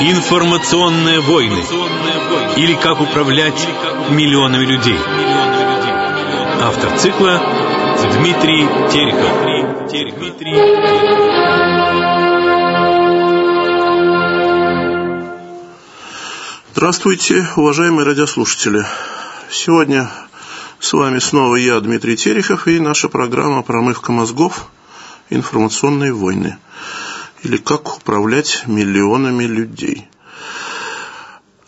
Информационные войны. Или как управлять миллионами людей. Автор цикла Дмитрий Терехов. Здравствуйте, уважаемые радиослушатели. Сегодня с вами снова я, Дмитрий Терехов, и наша программа «Промывка мозгов. Информационные войны» или «Как управлять миллионами людей».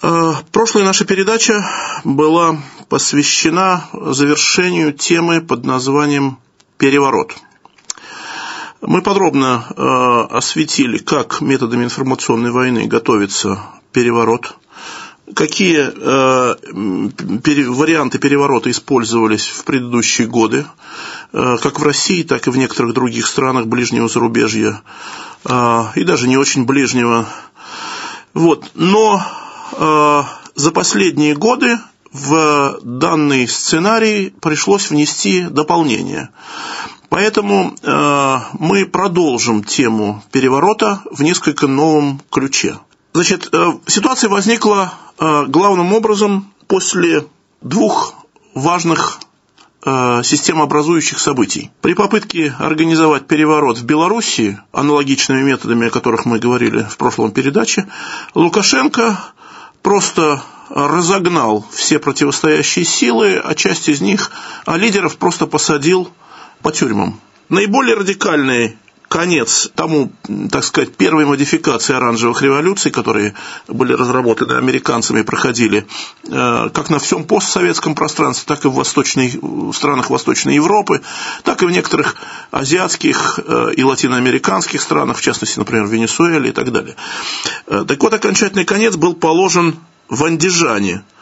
А, прошлая наша передача была посвящена завершению темы под названием «Переворот». Мы подробно э, осветили, как методами информационной войны готовится переворот, какие э, пере, варианты переворота использовались в предыдущие годы, э, как в России, так и в некоторых других странах ближнего зарубежья, э, и даже не очень ближнего. Вот. Но э, за последние годы в данный сценарий пришлось внести дополнение. Поэтому э, мы продолжим тему переворота в несколько новом ключе. Значит, э, ситуация возникла э, главным образом после двух важных э, системообразующих событий. При попытке организовать переворот в Белоруссии, аналогичными методами, о которых мы говорили в прошлом передаче, Лукашенко просто разогнал все противостоящие силы, а часть из них, а лидеров просто посадил по тюрьмам. Наиболее радикальный конец тому, так сказать, первой модификации оранжевых революций, которые были разработаны американцами и проходили э, как на всем постсоветском пространстве, так и в, восточной, в странах Восточной Европы, так и в некоторых азиатских э, и латиноамериканских странах, в частности, например, в Венесуэле и так далее. Э, так вот, окончательный конец был положен в Андижане –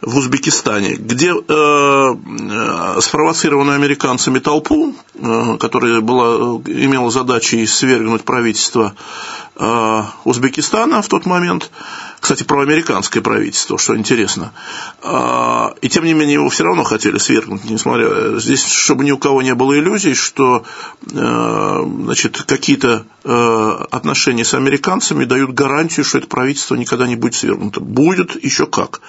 в Узбекистане, где э, э, спровоцированную американцами толпу, э, которая была, имела задачей свергнуть правительство э, Узбекистана в тот момент, кстати, проамериканское правительство, что интересно. А, и тем не менее его все равно хотели свергнуть, несмотря здесь, чтобы ни у кого не было иллюзий, что э, значит, какие-то э, отношения с американцами дают гарантию, что это правительство никогда не будет свергнуто. Будет еще как.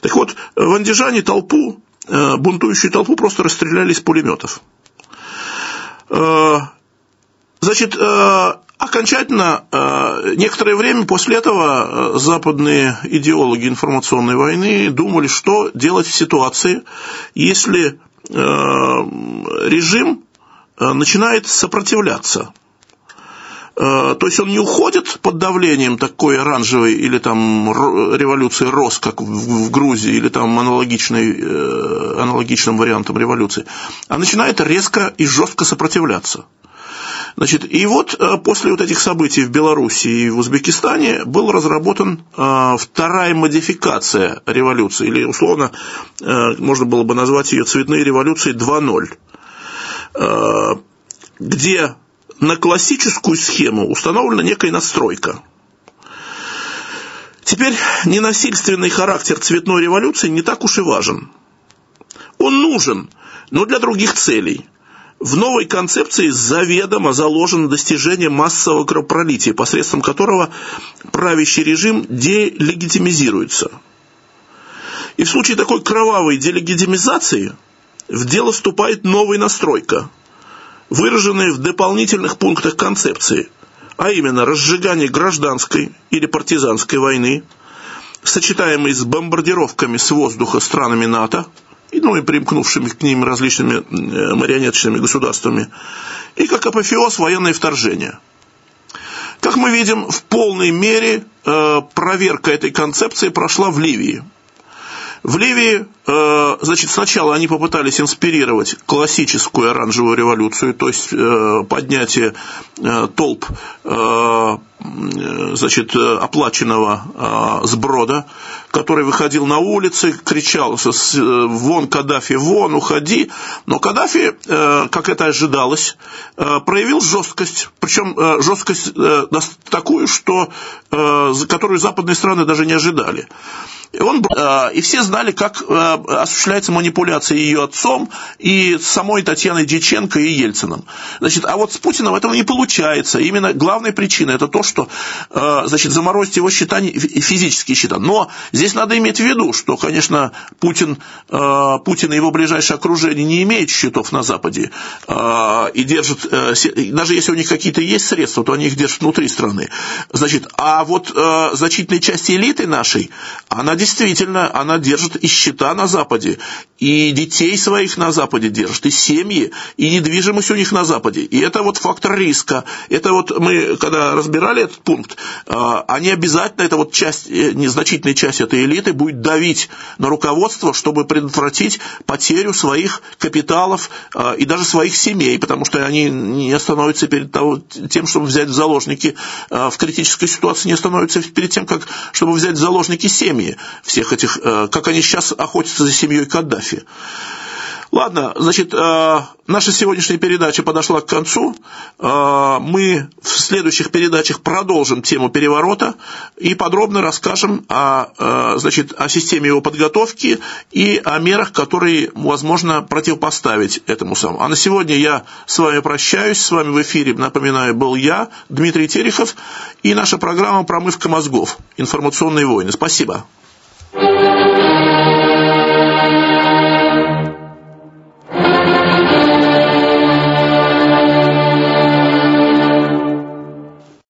Так вот, в Андижане толпу, э, бунтующую толпу просто расстреляли из пулеметов. Значит, Окончательно, э, некоторое время после этого э, западные идеологи информационной войны думали, что делать в ситуации, если э, режим начинает сопротивляться. То есть он не уходит под давлением такой оранжевой или там революции РОС, как в Грузии, или там аналогичной, аналогичным вариантом революции, а начинает резко и жестко сопротивляться. Значит, и вот э, после вот этих событий в Беларуси и в Узбекистане был разработан э, вторая модификация революции, или условно э, можно было бы назвать ее цветные революции 2.0, где на классическую схему установлена некая настройка. Теперь ненасильственный характер цветной революции не так уж и важен. Он нужен, но для других целей – в новой концепции заведомо заложено достижение массового кровопролития, посредством которого правящий режим делегитимизируется. И в случае такой кровавой делегитимизации в дело вступает новая настройка, выраженная в дополнительных пунктах концепции, а именно разжигание гражданской или партизанской войны, сочетаемой с бомбардировками с воздуха странами НАТО – ну и примкнувшими к ним различными э, марионеточными государствами, и как апофеоз военное вторжение. Как мы видим, в полной мере э, проверка этой концепции прошла в Ливии. В Ливии, э, значит, сначала они попытались инспирировать классическую оранжевую революцию, то есть поднятие толп значит, оплаченного сброда, который выходил на улицы, кричал «Вон, Каддафи, вон, уходи!» Но Каддафи, э, как это ожидалось, э, проявил жесткость, причем э, жесткость такую, что, которую западные страны даже не ожидали. И, он, и все знали, как осуществляется манипуляция ее отцом и самой Татьяной Дьяченко и Ельцином. Значит, а вот с Путиным этого не получается. Именно главная причина – это то, что значит, заморозить его счета, физические счета. Но здесь надо иметь в виду, что, конечно, Путин, Путин и его ближайшее окружение не имеют счетов на Западе и держат, даже если у них какие-то есть средства, то они их держат внутри страны. Значит, а вот э, значительной части элиты нашей, она действительно, она держит и счета на Западе, и детей своих на Западе держит, и семьи, и недвижимость у них на Западе. И это вот фактор риска. Это вот мы, когда разбирали этот пункт, э, они обязательно, это вот часть, э, незначительная часть этой элиты будет давить на руководство, чтобы предотвратить потерю своих капиталов э, и даже своих семей, потому что они не остановятся перед того, тем, чтобы взять в заложники э, в критической ситуации, не остановятся перед тем, как, чтобы взять в заложники семьи всех этих, э, как они сейчас охотятся за семьей Каддафи. Ладно, значит, э, наша сегодняшняя передача подошла к концу. Э, мы в следующих передачах продолжим тему переворота и подробно расскажем о, э, значит, о системе его подготовки и о мерах, которые возможно противопоставить этому самому. А на сегодня я с вами прощаюсь. С вами в эфире, напоминаю, был я, Дмитрий Терехов, и наша программа «Промывка мозгов. Информационные войны». Спасибо.